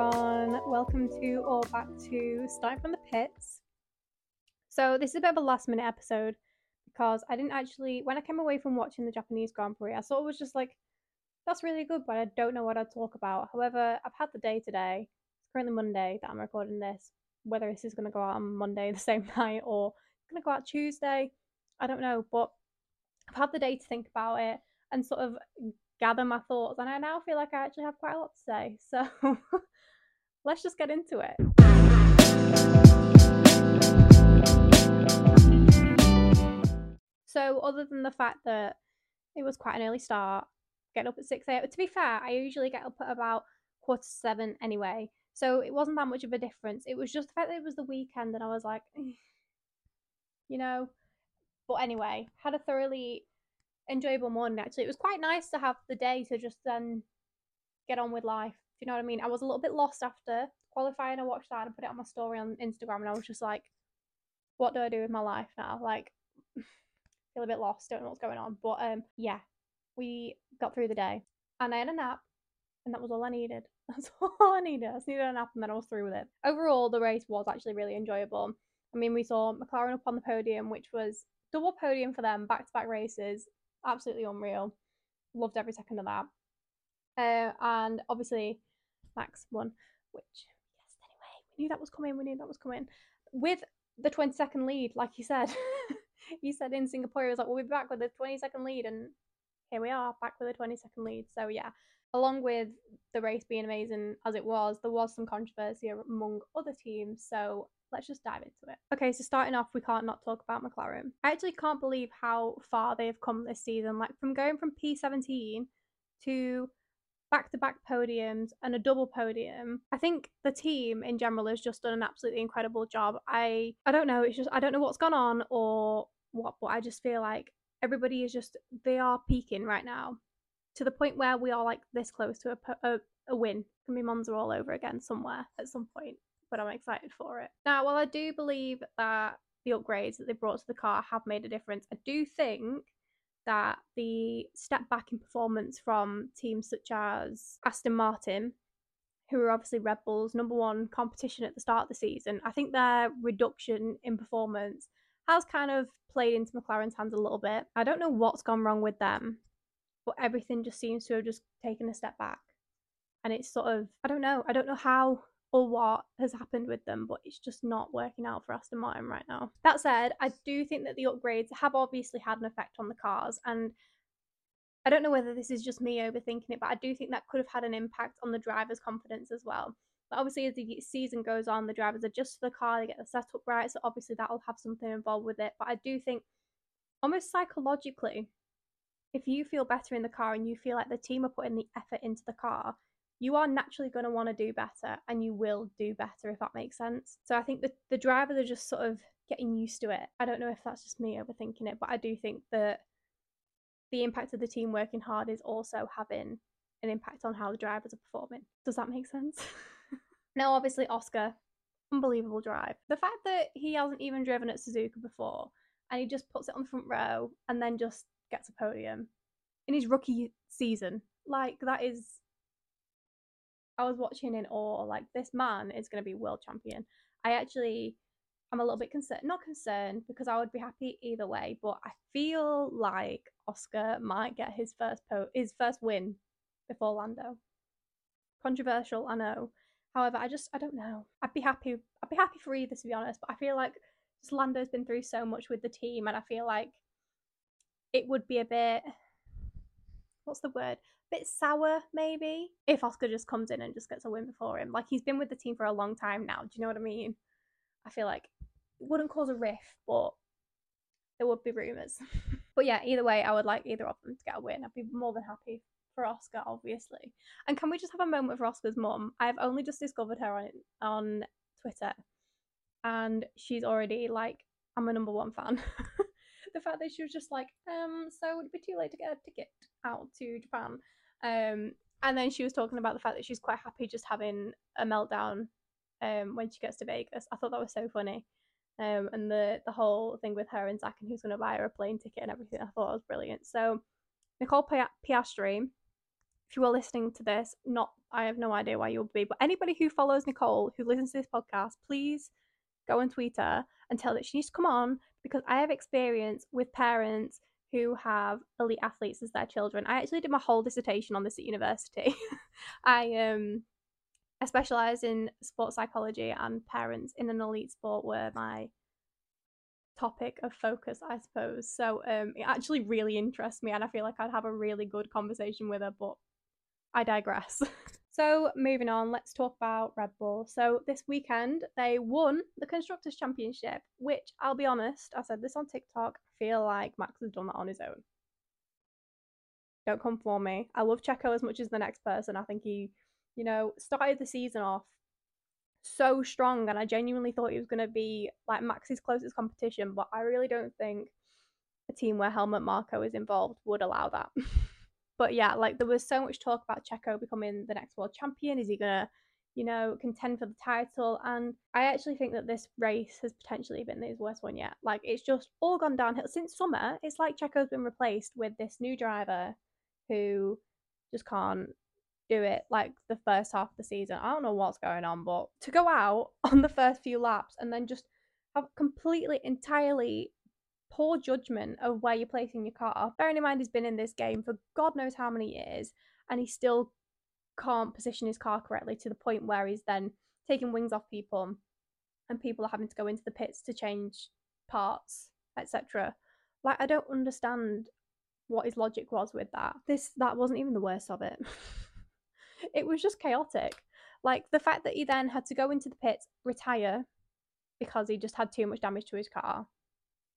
everyone. Welcome to or back to Starting from the Pits. So, this is a bit of a last minute episode because I didn't actually, when I came away from watching the Japanese Grand Prix, I thought it was just like, that's really good, but I don't know what I'd talk about. However, I've had the day today. It's currently Monday that I'm recording this. Whether this is going to go out on Monday the same night or going to go out Tuesday, I don't know. But I've had the day to think about it and sort of gather my thoughts, and I now feel like I actually have quite a lot to say. So let's just get into it. So, other than the fact that it was quite an early start, getting up at 6 a.m., to be fair, I usually get up at about quarter to seven anyway. So, it wasn't that much of a difference. It was just the fact that it was the weekend, and I was like, you know. But anyway, had a thoroughly enjoyable morning actually. It was quite nice to have the day to just then get on with life. You know what I mean? I was a little bit lost after qualifying. I watched that and put it on my story on Instagram, and I was just like, "What do I do with my life now?" Like, feel a bit lost, don't know what's going on. But um, yeah, we got through the day, and I had a nap, and that was all I needed. That's all I needed. I just needed a nap, and then I was through with it. Overall, the race was actually really enjoyable. I mean, we saw McLaren up on the podium, which was double podium for them, back to back races absolutely unreal. Loved every second of that. Uh, and obviously, Max won, which, yes, anyway, we knew that was coming, we knew that was coming. With the 20 second lead, like he said, he said in Singapore, he was like, we'll be back with a 20 second lead, and here we are, back with a 20 second lead. So, yeah, along with the race being amazing as it was, there was some controversy among other teams. So, let's just dive into it. Okay, so starting off, we can't not talk about McLaren. I actually can't believe how far they've come this season. Like from going from P17 to back to back podiums and a double podium. I think the team in general has just done an absolutely incredible job. I I don't know, it's just I don't know what's gone on or what, but I just feel like everybody is just they are peaking right now to the point where we are like this close to a a, a win. Can be Monza all over again somewhere at some point but I'm excited for it. Now, while I do believe that the upgrades that they brought to the car have made a difference, I do think that the step back in performance from teams such as Aston Martin, who are obviously Red Bull's number one competition at the start of the season, I think their reduction in performance has kind of played into McLaren's hands a little bit. I don't know what's gone wrong with them, but everything just seems to have just taken a step back. And it's sort of, I don't know, I don't know how or what has happened with them, but it's just not working out for Aston Martin right now. That said, I do think that the upgrades have obviously had an effect on the cars, and I don't know whether this is just me overthinking it, but I do think that could have had an impact on the driver's confidence as well. But obviously, as the season goes on, the drivers adjust to the car, they get the setup right, so obviously that'll have something involved with it. But I do think, almost psychologically, if you feel better in the car and you feel like the team are putting the effort into the car, you are naturally going to want to do better and you will do better if that makes sense. So I think that the drivers are just sort of getting used to it. I don't know if that's just me overthinking it, but I do think that the impact of the team working hard is also having an impact on how the drivers are performing. Does that make sense? now, obviously, Oscar, unbelievable drive. The fact that he hasn't even driven at Suzuka before and he just puts it on the front row and then just gets a podium in his rookie season, like that is I was watching in awe, like this man is going to be world champion. I actually, I'm a little bit concerned, not concerned because I would be happy either way, but I feel like Oscar might get his first po- his first win before Lando. Controversial, I know. However, I just I don't know. I'd be happy. I'd be happy for either to be honest. But I feel like just Lando's been through so much with the team, and I feel like it would be a bit. What's the word? Bit sour maybe if Oscar just comes in and just gets a win before him. Like he's been with the team for a long time now. Do you know what I mean? I feel like it wouldn't cause a rift, but there would be rumours. but yeah, either way, I would like either of them to get a win. I'd be more than happy for Oscar, obviously. And can we just have a moment for Oscar's mum? I've only just discovered her on on Twitter, and she's already like, I'm a number one fan. the fact that she was just like, um, so would it be too late to get a ticket out to Japan? Um, and then she was talking about the fact that she's quite happy just having a meltdown um, when she gets to Vegas. I thought that was so funny. Um, and the the whole thing with her and Zach and who's going to buy her a plane ticket and everything, I thought was brilliant. So, Nicole Piastri, if you are listening to this, not I have no idea why you would be. But anybody who follows Nicole, who listens to this podcast, please go and tweet her and tell that she needs to come on because I have experience with parents who have elite athletes as their children. I actually did my whole dissertation on this at university. I um I specialised in sports psychology and parents in an elite sport were my topic of focus, I suppose. So um it actually really interests me and I feel like I'd have a really good conversation with her, but I digress. So, moving on, let's talk about Red Bull. So, this weekend they won the Constructors' Championship, which I'll be honest, I said this on TikTok, feel like Max has done that on his own. Don't come for me. I love Checo as much as the next person. I think he, you know, started the season off so strong, and I genuinely thought he was going to be like Max's closest competition, but I really don't think a team where Helmut Marko is involved would allow that. But yeah, like there was so much talk about Checo becoming the next world champion. Is he gonna, you know, contend for the title? And I actually think that this race has potentially been his worst one yet. Like it's just all gone downhill since summer. It's like Checo's been replaced with this new driver who just can't do it like the first half of the season. I don't know what's going on, but to go out on the first few laps and then just have completely, entirely poor judgment of where you're placing your car. Bearing in mind he's been in this game for God knows how many years, and he still can't position his car correctly to the point where he's then taking wings off people, and people are having to go into the pits to change parts, etc. Like I don't understand what his logic was with that. This that wasn't even the worst of it. it was just chaotic. Like the fact that he then had to go into the pits, retire because he just had too much damage to his car,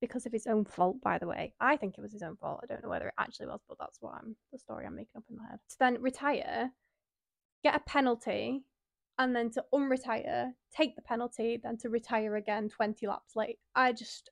because of his own fault, by the way. I think it was his own fault. I don't know whether it actually was, but that's what I'm the story I'm making up in my head. To then retire, get a penalty, and then to unretire, take the penalty, then to retire again 20 laps late. I just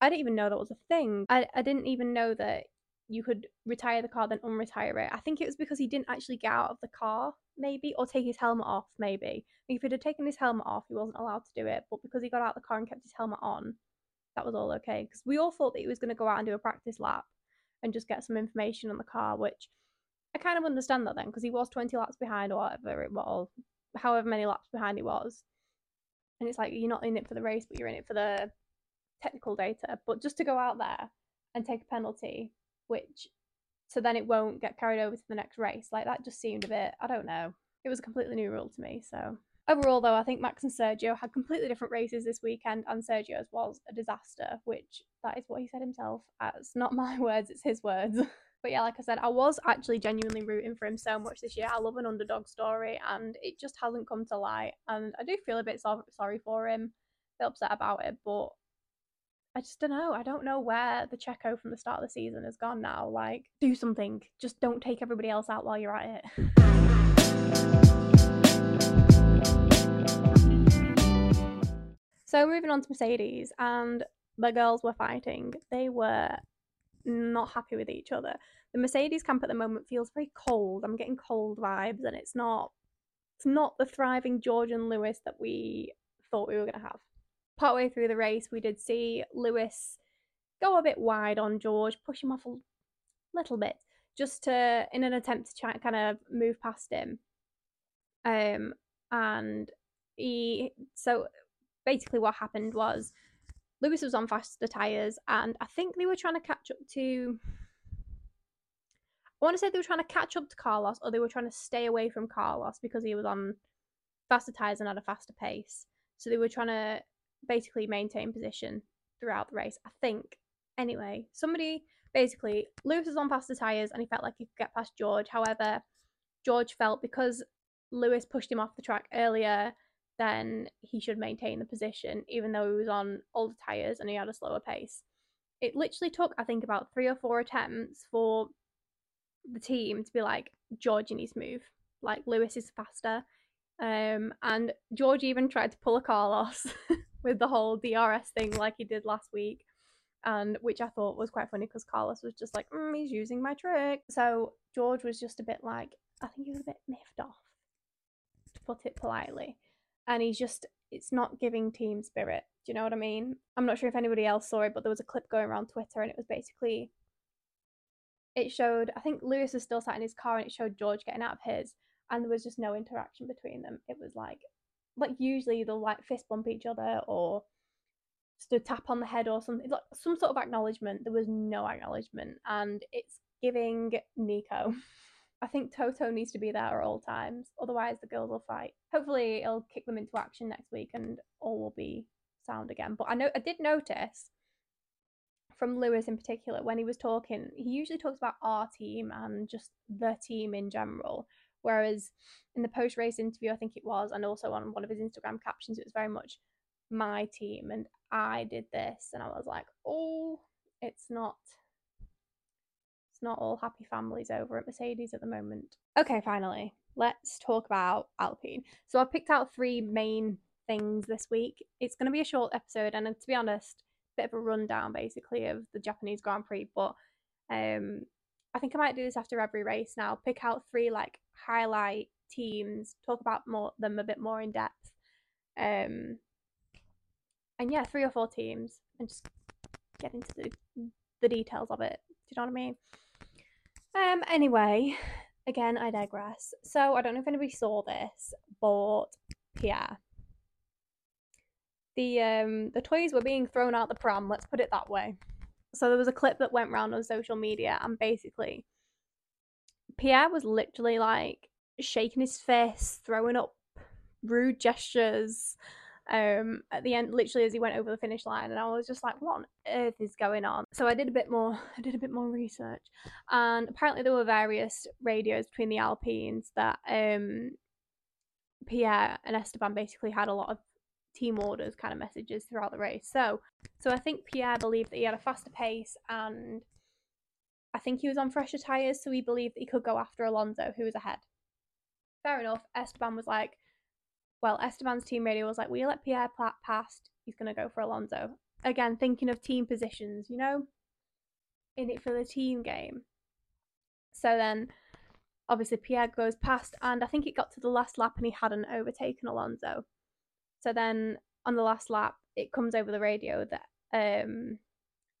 I didn't even know that was a thing. I, I didn't even know that you could retire the car then unretire it. I think it was because he didn't actually get out of the car, maybe, or take his helmet off, maybe. If he'd have taken his helmet off, he wasn't allowed to do it. But because he got out of the car and kept his helmet on, that was all okay because we all thought that he was going to go out and do a practice lap and just get some information on the car, which I kind of understand that then because he was 20 laps behind or whatever it was, however many laps behind he was. And it's like you're not in it for the race, but you're in it for the technical data. But just to go out there and take a penalty, which so then it won't get carried over to the next race, like that just seemed a bit, I don't know. It was a completely new rule to me, so Overall, though, I think Max and Sergio had completely different races this weekend, and Sergio's was a disaster, which that is what he said himself. As not my words, it's his words. but yeah, like I said, I was actually genuinely rooting for him so much this year. I love an underdog story, and it just hasn't come to light. And I do feel a bit so- sorry for him, a bit upset about it, but I just don't know. I don't know where the Checo from the start of the season has gone now. Like, do something. Just don't take everybody else out while you're at it. So moving on to Mercedes, and the girls were fighting. They were not happy with each other. The Mercedes camp at the moment feels very cold. I'm getting cold vibes, and it's not it's not the thriving George and Lewis that we thought we were going to have. Partway through the race, we did see Lewis go a bit wide on George, push him off a little bit, just to in an attempt to try and kind of move past him. Um, and he so basically what happened was Lewis was on faster tyres, and I think they were trying to catch up to. I want to say they were trying to catch up to Carlos, or they were trying to stay away from Carlos because he was on faster tyres and at a faster pace. So they were trying to basically maintain position throughout the race. I think. Anyway, somebody basically Lewis was on faster tyres and he felt like he could get past George. However, George felt because Lewis pushed him off the track earlier then he should maintain the position, even though he was on older tyres and he had a slower pace. It literally took, I think, about three or four attempts for the team to be like, George, you need to move. Like, Lewis is faster. Um, and George even tried to pull a Carlos with the whole DRS thing, like he did last week, and which I thought was quite funny because Carlos was just like, mm, he's using my trick. So George was just a bit like, I think he was a bit miffed off, to put it politely and he's just it's not giving team spirit. Do you know what I mean? I'm not sure if anybody else saw it, but there was a clip going around Twitter and it was basically it showed I think Lewis was still sat in his car and it showed George getting out of his and there was just no interaction between them. It was like like usually they'll like fist bump each other or just a tap on the head or something like some sort of acknowledgement. There was no acknowledgement and it's giving Nico. I think Toto needs to be there at all times, otherwise the girls will fight. Hopefully it'll kick them into action next week and all will be sound again. But I know I did notice from Lewis in particular when he was talking, he usually talks about our team and just the team in general. Whereas in the post race interview, I think it was, and also on one of his Instagram captions, it was very much my team and I did this. And I was like, oh, it's not. It's not all happy families over at Mercedes at the moment. Okay, finally, let's talk about Alpine. So I picked out three main things this week. It's going to be a short episode, and to be honest, bit of a rundown basically of the Japanese Grand Prix. But um, I think I might do this after every race now. Pick out three like highlight teams, talk about more them a bit more in depth. Um, and yeah, three or four teams, and just get into the the details of it. Do you know what I mean? Um. Anyway, again, I digress. So I don't know if anybody saw this, but Pierre. The um the toys were being thrown out the pram. Let's put it that way. So there was a clip that went around on social media, and basically, Pierre was literally like shaking his fist, throwing up rude gestures. Um, at the end, literally as he went over the finish line, and I was just like, "What on earth is going on?" So I did a bit more. I did a bit more research, and apparently there were various radios between the Alpines that um, Pierre and Esteban basically had a lot of team orders kind of messages throughout the race. So, so I think Pierre believed that he had a faster pace, and I think he was on fresher tires, so he believed that he could go after Alonso, who was ahead. Fair enough. Esteban was like, well, Esteban's team radio was like, we let Pierre past. He's going to go for Alonso. Again, thinking of team positions, you know, in it for the team game. So then, obviously, Pierre goes past, and I think it got to the last lap and he hadn't overtaken Alonso. So then on the last lap, it comes over the radio that um,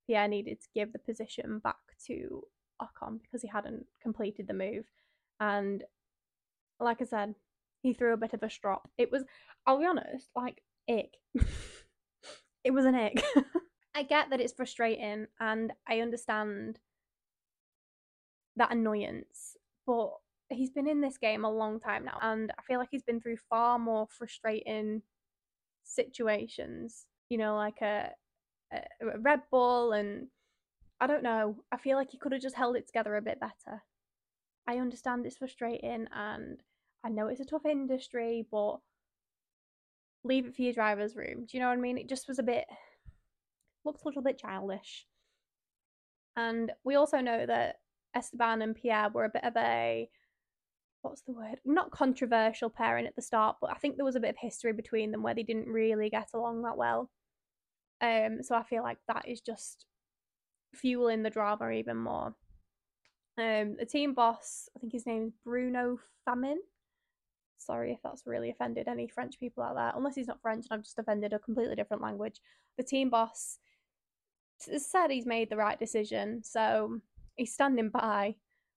Pierre needed to give the position back to Ocon because he hadn't completed the move. And like I said, he threw a bit of a strop. It was, I'll be honest, like ick. it was an ick. I get that it's frustrating and I understand that annoyance, but he's been in this game a long time now and I feel like he's been through far more frustrating situations, you know, like a, a Red Bull, and I don't know. I feel like he could have just held it together a bit better. I understand it's frustrating, and I know it's a tough industry, but leave it for your driver's room. Do you know what I mean? It just was a bit looks a little bit childish. And we also know that Esteban and Pierre were a bit of a what's the word? Not controversial pairing at the start, but I think there was a bit of history between them where they didn't really get along that well. Um, so I feel like that is just fueling the drama even more. Um, the team boss, I think his name is Bruno Famin. Sorry if that's really offended any French people out there, unless he's not French and I've just offended a completely different language. The team boss said he's made the right decision, so he's standing by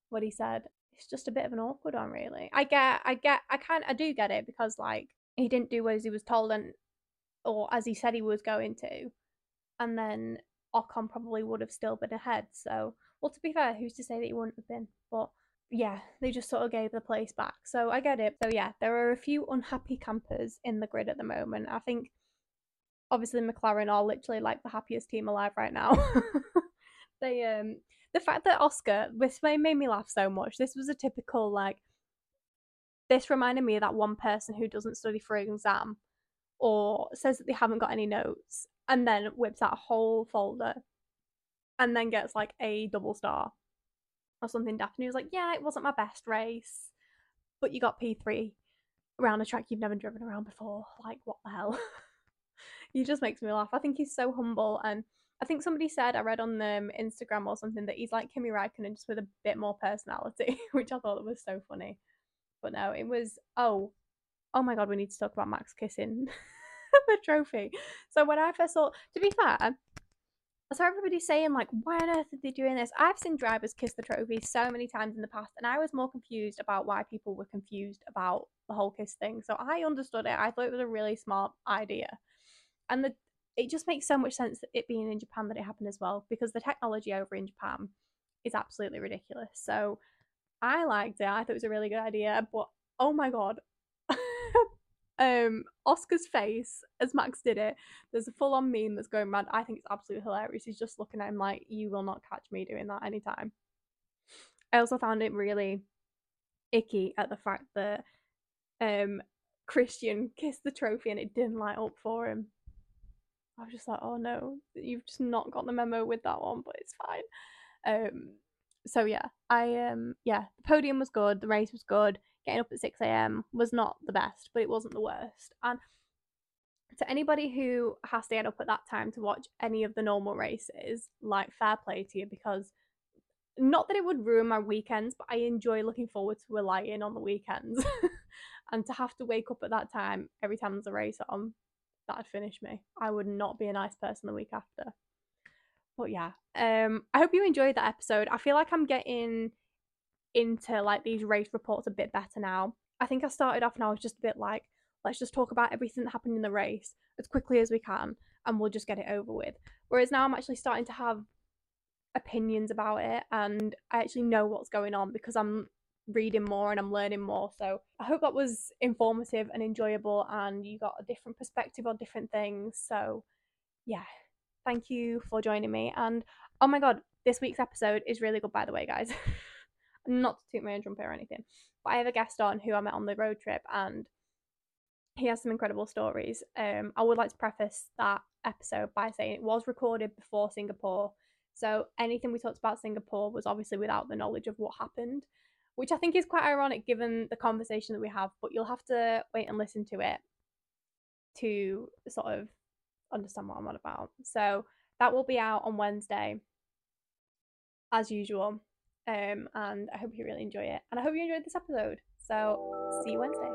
what he said it's just a bit of an awkward one, really. I get, I get, I kind, I do get it because like he didn't do as he was told and or as he said he was going to, and then Ocon probably would have still been ahead. So, well, to be fair, who's to say that he wouldn't have been? But yeah, they just sort of gave the place back. So I get it. So yeah, there are a few unhappy campers in the grid at the moment. I think obviously McLaren are literally like the happiest team alive right now. they um the fact that Oscar, this made me laugh so much. This was a typical like. This reminded me of that one person who doesn't study for an exam, or says that they haven't got any notes, and then whips out a whole folder, and then gets like a double star, or something. Daphne was like, "Yeah, it wasn't my best race, but you got P three around a track you've never driven around before. Like, what the hell?" he just makes me laugh. I think he's so humble and I think somebody said I read on the um, Instagram or something that he's like Kimi Raikkonen just with a bit more personality, which I thought was so funny. But no, it was oh, oh my god, we need to talk about Max kissing the trophy. So when I first saw, to be fair, I saw everybody saying like, why on earth are they doing this? I've seen drivers kiss the trophy so many times in the past, and I was more confused about why people were confused about the whole kiss thing. So I understood it. I thought it was a really smart idea, and the it just makes so much sense that it being in Japan that it happened as well because the technology over in Japan is absolutely ridiculous. So I liked it. I thought it was a really good idea, but oh my god, um, Oscar's face as Max did it. There's a full on meme that's going around. I think it's absolutely hilarious. He's just looking at him like, you will not catch me doing that anytime. I also found it really icky at the fact that um, Christian kissed the trophy and it didn't light up for him. I was just like, oh no, you've just not got the memo with that one, but it's fine. Um, so yeah, I um yeah, the podium was good, the race was good getting up at 6 a.m. was not the best, but it wasn't the worst. And to anybody who has to get up at that time to watch any of the normal races, like fair play to you because not that it would ruin my weekends, but I enjoy looking forward to a in on the weekends. and to have to wake up at that time every time there's a race on, that'd finish me. I would not be a nice person the week after. But yeah, um, I hope you enjoyed that episode. I feel like I'm getting into like these race reports a bit better now. I think I started off and I was just a bit like, let's just talk about everything that happened in the race as quickly as we can and we'll just get it over with. Whereas now I'm actually starting to have opinions about it and I actually know what's going on because I'm reading more and I'm learning more. So I hope that was informative and enjoyable and you got a different perspective on different things. So yeah, thank you for joining me. And oh my god, this week's episode is really good by the way, guys. not to toot my own trumpet or anything, but I have a guest on who I met on the road trip and he has some incredible stories. Um, I would like to preface that episode by saying it was recorded before Singapore. So anything we talked about Singapore was obviously without the knowledge of what happened, which I think is quite ironic given the conversation that we have, but you'll have to wait and listen to it to sort of understand what I'm on about. So that will be out on Wednesday, as usual. Um, and I hope you really enjoy it. And I hope you enjoyed this episode. So, see you Wednesday.